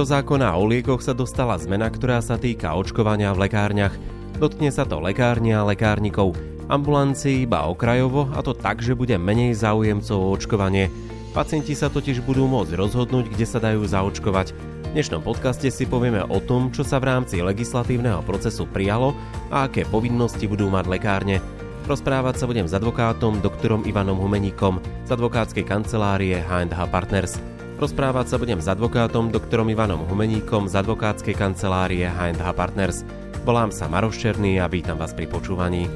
Do zákona o liekoch sa dostala zmena, ktorá sa týka očkovania v lekárniach. Dotkne sa to lekárni a lekárnikov, ambulancií iba okrajovo a to tak, že bude menej záujemcov o očkovanie. Pacienti sa totiž budú môcť rozhodnúť, kde sa dajú zaočkovať. V dnešnom podcaste si povieme o tom, čo sa v rámci legislatívneho procesu prijalo a aké povinnosti budú mať lekárne. Rozprávať sa budem s advokátom doktorom Ivanom Humeníkom z advokátskej kancelárie H&H Partners. Rozprávať sa budem s advokátom doktorom Ivanom Humeníkom z advokátskej kancelárie H&H Partners. Volám sa Maroš Černý a vítam vás pri počúvaní.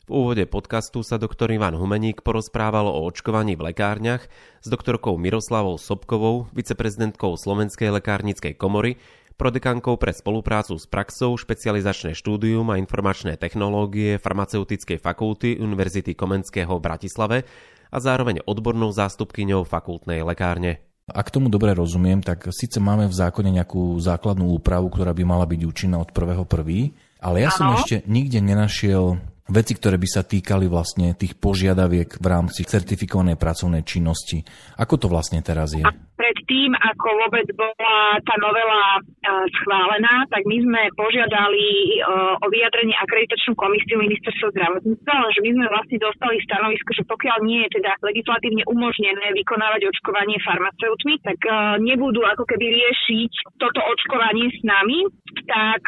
V úvode podcastu sa doktor Ivan Humeník porozprával o očkovaní v lekárniach s doktorkou Miroslavou Sobkovou, viceprezidentkou Slovenskej lekárnickej komory, prodekankou pre spoluprácu s praxou, špecializačné štúdium a informačné technológie farmaceutickej fakulty Univerzity Komenského v Bratislave a zároveň odbornou zástupkyňou fakultnej lekárne. Ak tomu dobre rozumiem, tak síce máme v zákone nejakú základnú úpravu, ktorá by mala byť účinná od 1.1., ale ja ano. som ešte nikde nenašiel veci, ktoré by sa týkali vlastne tých požiadaviek v rámci certifikovanej pracovnej činnosti. Ako to vlastne teraz je? Pred tým, ako vôbec bola tá novela uh, schválená, tak my sme požiadali uh, o vyjadrenie akreditačnú komisiu ministerstva zdravotníctva, že my sme vlastne dostali stanovisko, že pokiaľ nie je teda legislatívne umožnené vykonávať očkovanie farmaceutmi, tak uh, nebudú ako keby riešiť toto očkovanie s nami, tak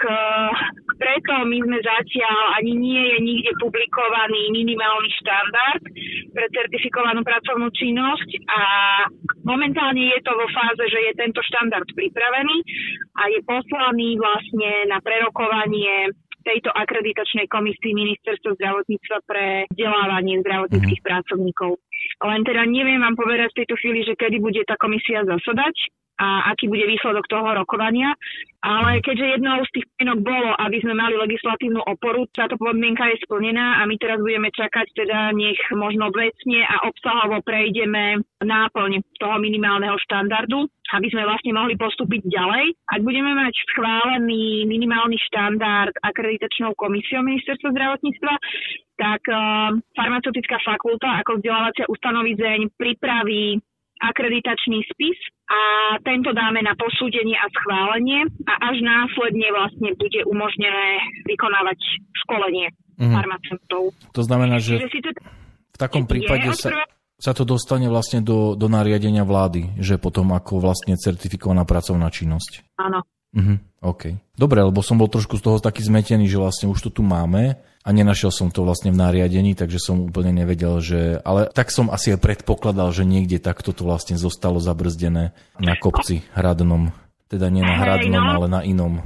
preto my sme zatiaľ, ani nie je nikde publikovaný minimálny štandard pre certifikovanú pracovnú činnosť a momentálne je to vo fáze, že je tento štandard pripravený a je poslaný vlastne na prerokovanie tejto akreditačnej komisii Ministerstva zdravotníctva pre vzdelávanie zdravotníckých mm. pracovníkov. Len teda neviem vám povedať v tejto chvíli, že kedy bude tá komisia zasadať, a aký bude výsledok toho rokovania. Ale keďže jednou z tých podmienok bolo, aby sme mali legislatívnu oporu, táto podmienka je splnená a my teraz budeme čakať, teda nech možno vecne a obsahovo prejdeme náplň toho minimálneho štandardu, aby sme vlastne mohli postúpiť ďalej. Ak budeme mať schválený minimálny štandard akreditačnou komisiou ministerstva zdravotníctva, tak uh, farmaceutická fakulta ako vzdelávacia ustanovizeň pripraví akreditačný spis a tento dáme na posúdenie a schválenie a až následne vlastne bude umožnené vykonávať školenie mm. farmaceutov. To znamená, že v takom prípade sa, sa to dostane vlastne do, do nariadenia vlády, že potom ako vlastne certifikovaná pracovná činnosť. Áno. Mhm, OK. Dobre, lebo som bol trošku z toho taký zmetený, že vlastne už to tu máme a nenašiel som to vlastne v nariadení, takže som úplne nevedel, že... Ale tak som asi aj predpokladal, že niekde takto to vlastne zostalo zabrzdené na kopci hradnom. Teda nie na hradnom, no. ale na inom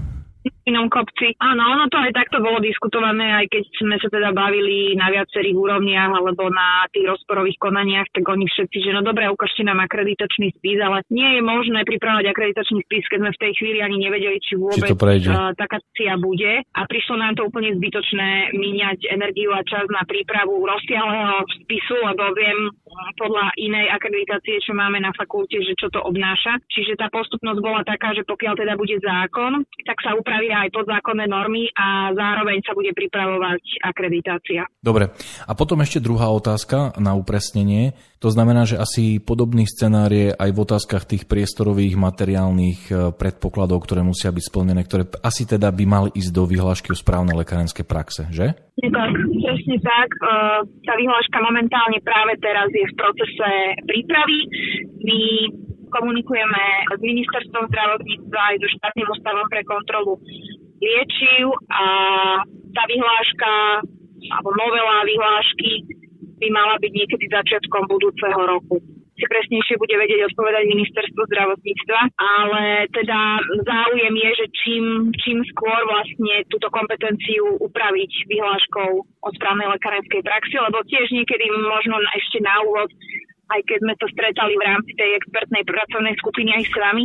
inom kopci. Áno, ono to aj takto bolo diskutované, aj keď sme sa teda bavili na viacerých úrovniach alebo na tých rozporových konaniach, tak oni všetci, že no dobre, ukážte nám akreditačný spis, ale nie je možné pripravať akreditačný spis, keď sme v tej chvíli ani nevedeli, či vôbec či uh, taká cia bude. A prišlo nám to úplne zbytočné míňať energiu a čas na prípravu rozsiahleho spisu, lebo viem podľa inej akreditácie, čo máme na fakulte, že čo to obnáša. Čiže tá postupnosť bola taká, že pokiaľ teda bude zákon, tak sa upravia aj podzákonné normy a zároveň sa bude pripravovať akreditácia. Dobre. A potom ešte druhá otázka na upresnenie. To znamená, že asi podobný scenár je aj v otázkach tých priestorových materiálnych e, predpokladov, ktoré musia byť splnené, ktoré asi teda by mali ísť do vyhlášky o správnej lekárskej praxe, že? Tak, presne tak. E, tá vyhláška momentálne práve teraz je v procese prípravy. My komunikujeme s ministerstvom zdravotníctva aj so štátnym ústavom pre kontrolu liečiv a tá vyhláška alebo novela vyhlášky by mala byť niekedy začiatkom budúceho roku si presnejšie bude vedieť odpovedať ministerstvo zdravotníctva, ale teda záujem je, že čím, čím skôr vlastne túto kompetenciu upraviť vyhláškou o správnej lekárenskej praxi, lebo tiež niekedy možno ešte na úvod aj keď sme to stretali v rámci tej expertnej pracovnej skupiny aj s vami,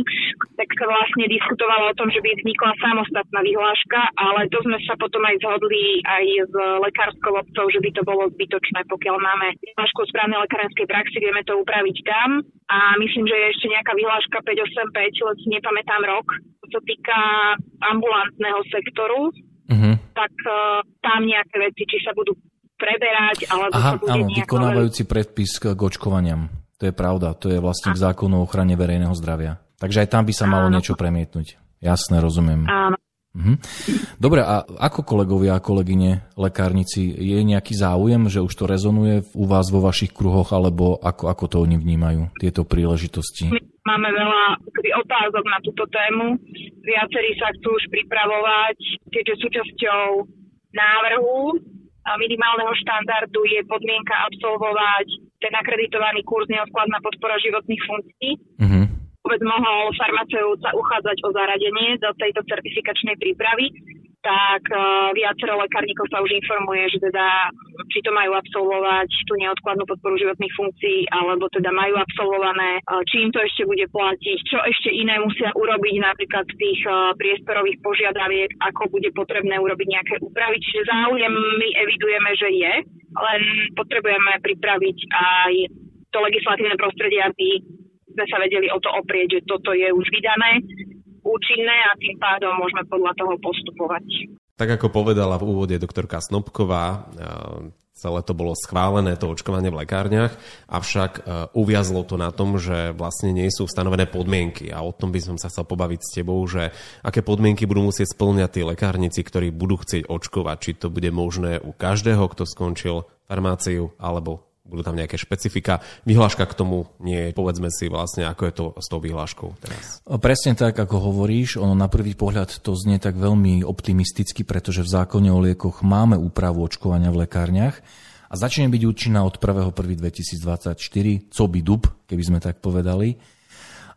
tak sa vlastne diskutovalo o tom, že by vznikla samostatná vyhláška, ale to sme sa potom aj zhodli aj s lekárskou obcov, že by to bolo zbytočné, pokiaľ máme vyhlášku správnej lekárskej praxi, vieme to upraviť tam a myslím, že je ešte nejaká vyhláška 585, len si nepamätám rok, čo sa týka ambulantného sektoru, uh-huh. tak uh, tam nejaké veci, či sa budú preberať, alebo Aha, to bude áno, vykonávajúci predpis k očkovaniam. To je pravda, to je vlastne v zákonu o ochrane verejného zdravia. Takže aj tam by sa malo niečo premietnúť. Jasné, rozumiem. Áno. Mhm. Dobre, a ako kolegovia a kolegyne lekárnici, je nejaký záujem, že už to rezonuje u vás vo vašich kruhoch, alebo ako, ako to oni vnímajú, tieto príležitosti? Máme veľa otázok na túto tému. Viacerí sa chcú už pripravovať, keďže súčasťou návrhu minimálneho štandardu je podmienka absolvovať ten akreditovaný kurz neodkladná podpora životných funkcií. Uh-huh vôbec mohol farmaceut sa uchádzať o zaradenie do tejto certifikačnej prípravy, tak uh, viacero lekárnikov sa už informuje, že teda či to majú absolvovať tú neodkladnú podporu životných funkcií, alebo teda majú absolvované, uh, či im to ešte bude platiť, čo ešte iné musia urobiť napríklad z tých uh, priestorových požiadaviek, ako bude potrebné urobiť nejaké úpravy. Čiže záujem my evidujeme, že je, len potrebujeme pripraviť aj to legislatívne prostredie, aby sme sa vedeli o to oprieť, že toto je už vydané, účinné a tým pádom môžeme podľa toho postupovať. Tak ako povedala v úvode doktorka Snobková, e, celé to bolo schválené, to očkovanie v lekárniach, avšak e, uviazlo to na tom, že vlastne nie sú stanovené podmienky a o tom by som sa chcel pobaviť s tebou, že aké podmienky budú musieť splňať tí lekárnici, ktorí budú chcieť očkovať, či to bude možné u každého, kto skončil farmáciu, alebo budú tam nejaké špecifika. Vyhláška k tomu nie je. Povedzme si vlastne, ako je to s tou vyhláškou teraz. Presne tak, ako hovoríš. Ono na prvý pohľad to znie tak veľmi optimisticky, pretože v zákone o liekoch máme úpravu očkovania v lekárniach a začne byť účinná od 1.1.2024, co by dub, keby sme tak povedali.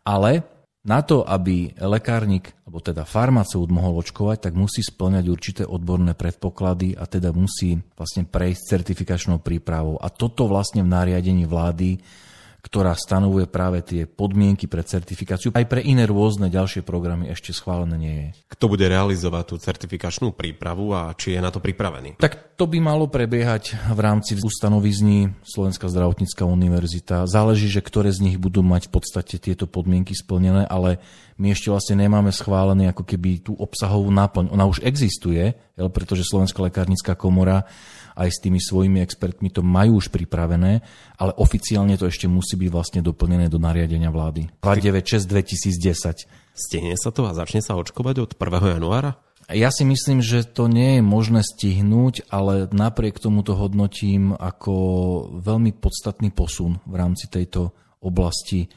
Ale na to, aby lekárnik, alebo teda farmaceut mohol očkovať, tak musí splňať určité odborné predpoklady a teda musí vlastne prejsť certifikačnou prípravou. A toto vlastne v nariadení vlády ktorá stanovuje práve tie podmienky pre certifikáciu. Aj pre iné rôzne ďalšie programy ešte schválené nie je. Kto bude realizovať tú certifikačnú prípravu a či je na to pripravený? Tak to by malo prebiehať v rámci ustanovizní Slovenská zdravotnícká univerzita. Záleží, že ktoré z nich budú mať v podstate tieto podmienky splnené, ale my ešte vlastne nemáme schválený ako keby tú obsahovú náplň. Ona už existuje, pretože Slovenská lekárnická komora aj s tými svojimi expertmi to majú už pripravené, ale oficiálne to ešte musí byť vlastne doplnené do nariadenia vlády. 296 2010. Stihne sa to a začne sa očkovať od 1. januára? Ja si myslím, že to nie je možné stihnúť, ale napriek tomu to hodnotím ako veľmi podstatný posun v rámci tejto oblasti,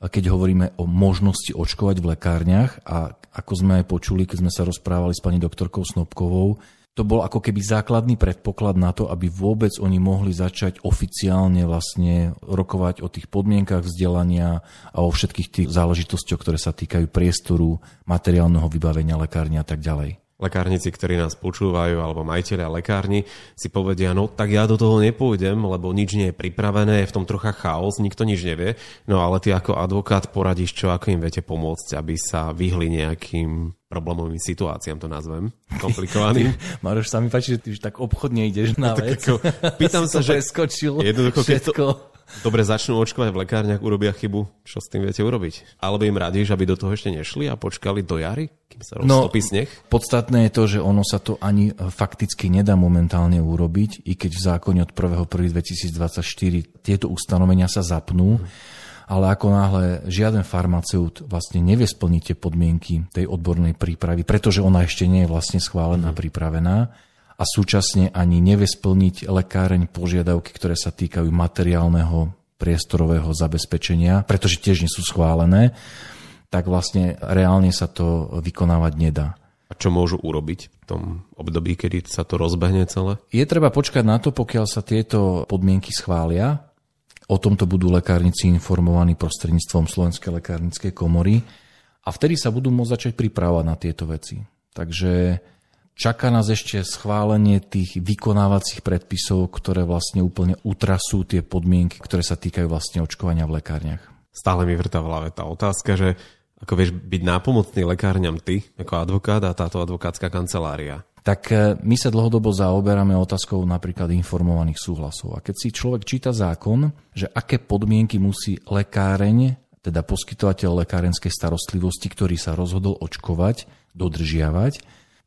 keď hovoríme o možnosti očkovať v lekárniach a ako sme aj počuli, keď sme sa rozprávali s pani doktorkou Snobkovou, to bol ako keby základný predpoklad na to, aby vôbec oni mohli začať oficiálne vlastne rokovať o tých podmienkach vzdelania a o všetkých tých záležitostiach, ktoré sa týkajú priestoru, materiálneho vybavenia lekárne a tak ďalej lekárnici, ktorí nás počúvajú, alebo majiteľia lekárni, si povedia, no tak ja do toho nepôjdem, lebo nič nie je pripravené, je v tom trocha chaos, nikto nič nevie. No ale ty ako advokát poradíš, čo ako im viete pomôcť, aby sa vyhli nejakým problémovým situáciám, to nazvem, komplikovaným. Maroš, sa mi páči, že ty už tak obchodne ideš na vec. Ako, pýtam sa, že skočil jednoducho, keď to, dobre začnú očkovať v lekárniach, urobia chybu, čo s tým viete urobiť? Alebo im radíš, aby do toho ešte nešli a počkali do jary, kým sa no, roztopí no, sneh? Podstatné je to, že ono sa to ani fakticky nedá momentálne urobiť, i keď v zákone od 1.1.2024 tieto ustanovenia sa zapnú. Ale ako náhle žiaden farmaceut vlastne nevie splniť tie podmienky tej odbornej prípravy, pretože ona ešte nie je vlastne schválená, mm. pripravená a súčasne ani nevie splniť lekáreň požiadavky, ktoré sa týkajú materiálneho priestorového zabezpečenia, pretože tiež nie sú schválené, tak vlastne reálne sa to vykonávať nedá. A čo môžu urobiť v tom období, kedy sa to rozbehne celé? Je treba počkať na to, pokiaľ sa tieto podmienky schvália O tomto budú lekárnici informovaní prostredníctvom Slovenskej lekárnickej komory a vtedy sa budú môcť začať pripravovať na tieto veci. Takže čaká nás ešte schválenie tých vykonávacích predpisov, ktoré vlastne úplne utrasú tie podmienky, ktoré sa týkajú vlastne očkovania v lekárniach. Stále mi vrtá v hlave tá otázka, že ako vieš byť nápomocný lekárňam ty, ako advokát a táto advokátska kancelária tak e, my sa dlhodobo zaoberáme otázkou napríklad informovaných súhlasov. A keď si človek číta zákon, že aké podmienky musí lekáreň, teda poskytovateľ lekárenskej starostlivosti, ktorý sa rozhodol očkovať, dodržiavať,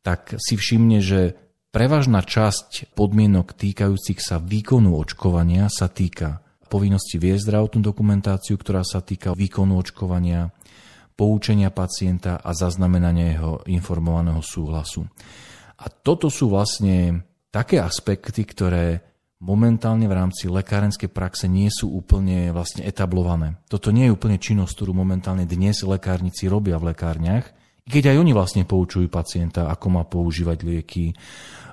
tak si všimne, že prevažná časť podmienok týkajúcich sa výkonu očkovania sa týka povinnosti viesť zdravotnú dokumentáciu, ktorá sa týka výkonu očkovania, poučenia pacienta a zaznamenania jeho informovaného súhlasu. A toto sú vlastne také aspekty, ktoré momentálne v rámci lekárenskej praxe nie sú úplne vlastne etablované. Toto nie je úplne činnosť, ktorú momentálne dnes lekárnici robia v lekárniach, keď aj oni vlastne poučujú pacienta, ako má používať lieky,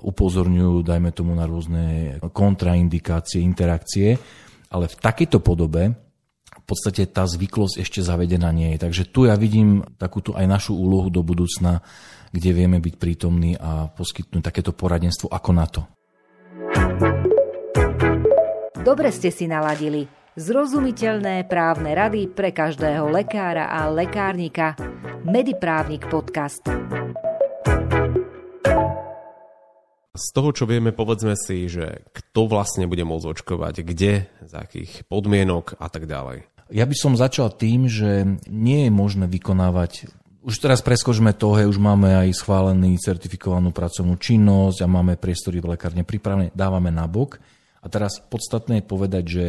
upozorňujú, dajme tomu, na rôzne kontraindikácie, interakcie, ale v takejto podobe v podstate tá zvyklosť ešte zavedená nie je. Takže tu ja vidím takúto aj našu úlohu do budúcna, kde vieme byť prítomní a poskytnúť takéto poradenstvo ako na to. Dobre ste si naladili. Zrozumiteľné právne rady pre každého lekára a lekárnika. Mediprávnik podcast. Z toho, čo vieme, povedzme si, že kto vlastne bude môcť očkovať, kde, za akých podmienok a tak ďalej. Ja by som začal tým, že nie je možné vykonávať už teraz preskočme to, hej, už máme aj schválený certifikovanú pracovnú činnosť a máme priestory v lekárne pripravené, dávame na bok. A teraz podstatné je povedať, že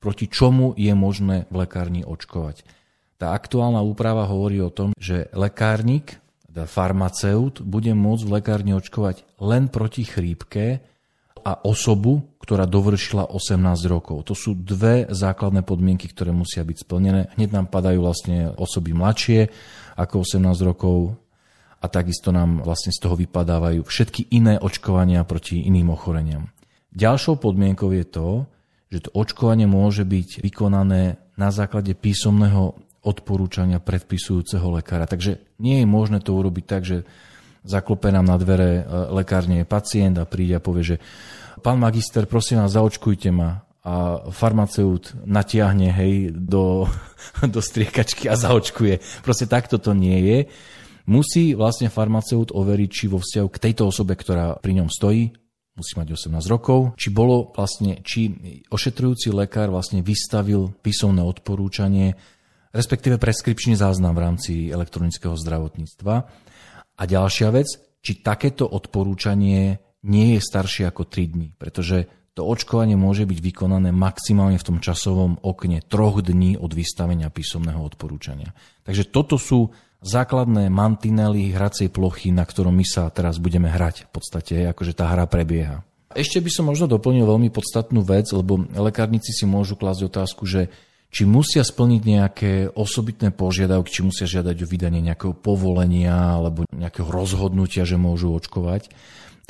proti čomu je možné v lekárni očkovať. Tá aktuálna úprava hovorí o tom, že lekárnik, teda farmaceut, bude môcť v lekárni očkovať len proti chrípke a osobu, ktorá dovršila 18 rokov. To sú dve základné podmienky, ktoré musia byť splnené. Hneď nám padajú vlastne osoby mladšie ako 18 rokov a takisto nám vlastne z toho vypadávajú všetky iné očkovania proti iným ochoreniam. Ďalšou podmienkou je to, že to očkovanie môže byť vykonané na základe písomného odporúčania predpisujúceho lekára. Takže nie je možné to urobiť tak, že zaklope nám na dvere e, lekárne je pacient a príde a povie, že pán magister, prosím vás, zaočkujte ma. A farmaceut natiahne hej, do, do striekačky a zaočkuje. Proste takto to nie je. Musí vlastne farmaceut overiť, či vo vzťahu k tejto osobe, ktorá pri ňom stojí, musí mať 18 rokov, či bolo vlastne, či ošetrujúci lekár vlastne vystavil písomné odporúčanie, respektíve preskripčný záznam v rámci elektronického zdravotníctva a ďalšia vec, či takéto odporúčanie nie je staršie ako 3 dní, pretože to očkovanie môže byť vykonané maximálne v tom časovom okne troch dní od vystavenia písomného odporúčania. Takže toto sú základné mantinely hracej plochy, na ktorom my sa teraz budeme hrať. V podstate, akože tá hra prebieha. Ešte by som možno doplnil veľmi podstatnú vec, lebo lekárnici si môžu klásť otázku, že či musia splniť nejaké osobitné požiadavky, či musia žiadať o vydanie nejakého povolenia alebo nejakého rozhodnutia, že môžu očkovať,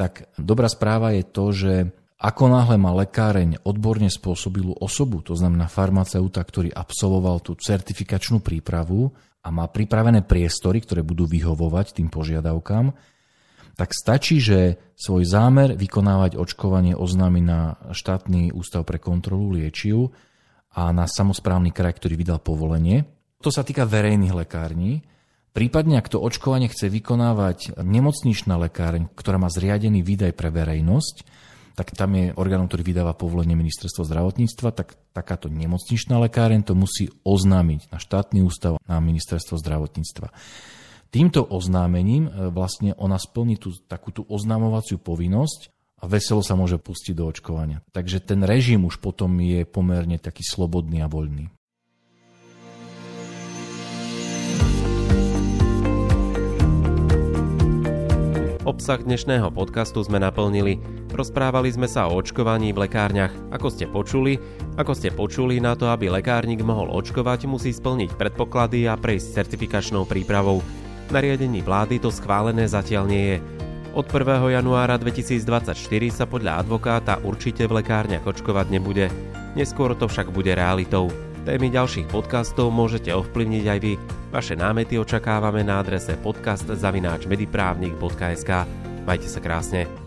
tak dobrá správa je to, že ako náhle má lekáreň odborne spôsobilú osobu, to znamená farmaceuta, ktorý absolvoval tú certifikačnú prípravu a má pripravené priestory, ktoré budú vyhovovať tým požiadavkám, tak stačí, že svoj zámer vykonávať očkovanie oznámi na štátny ústav pre kontrolu liečiv a na samozprávny kraj, ktorý vydal povolenie. To sa týka verejných lekární. Prípadne, ak to očkovanie chce vykonávať nemocničná lekáreň, ktorá má zriadený výdaj pre verejnosť, tak tam je orgánom, ktorý vydáva povolenie ministerstva zdravotníctva, tak takáto nemocničná lekáreň to musí oznámiť na štátny ústav na ministerstvo zdravotníctva. Týmto oznámením e, vlastne ona splní tú takúto oznamovaciu povinnosť a veselo sa môže pustiť do očkovania. Takže ten režim už potom je pomerne taký slobodný a voľný. Obsah dnešného podcastu sme naplnili. Rozprávali sme sa o očkovaní v lekárniach. Ako ste počuli, ako ste počuli, na to, aby lekárnik mohol očkovať, musí splniť predpoklady a prejsť certifikačnou prípravou. Nariadení vlády to schválené zatiaľ nie je. Od 1. januára 2024 sa podľa advokáta určite v lekárniach očkovať nebude. Neskôr to však bude realitou. Témy ďalších podcastov môžete ovplyvniť aj vy. Vaše námety očakávame na adrese podcast.mediprávnik.sk Majte sa krásne.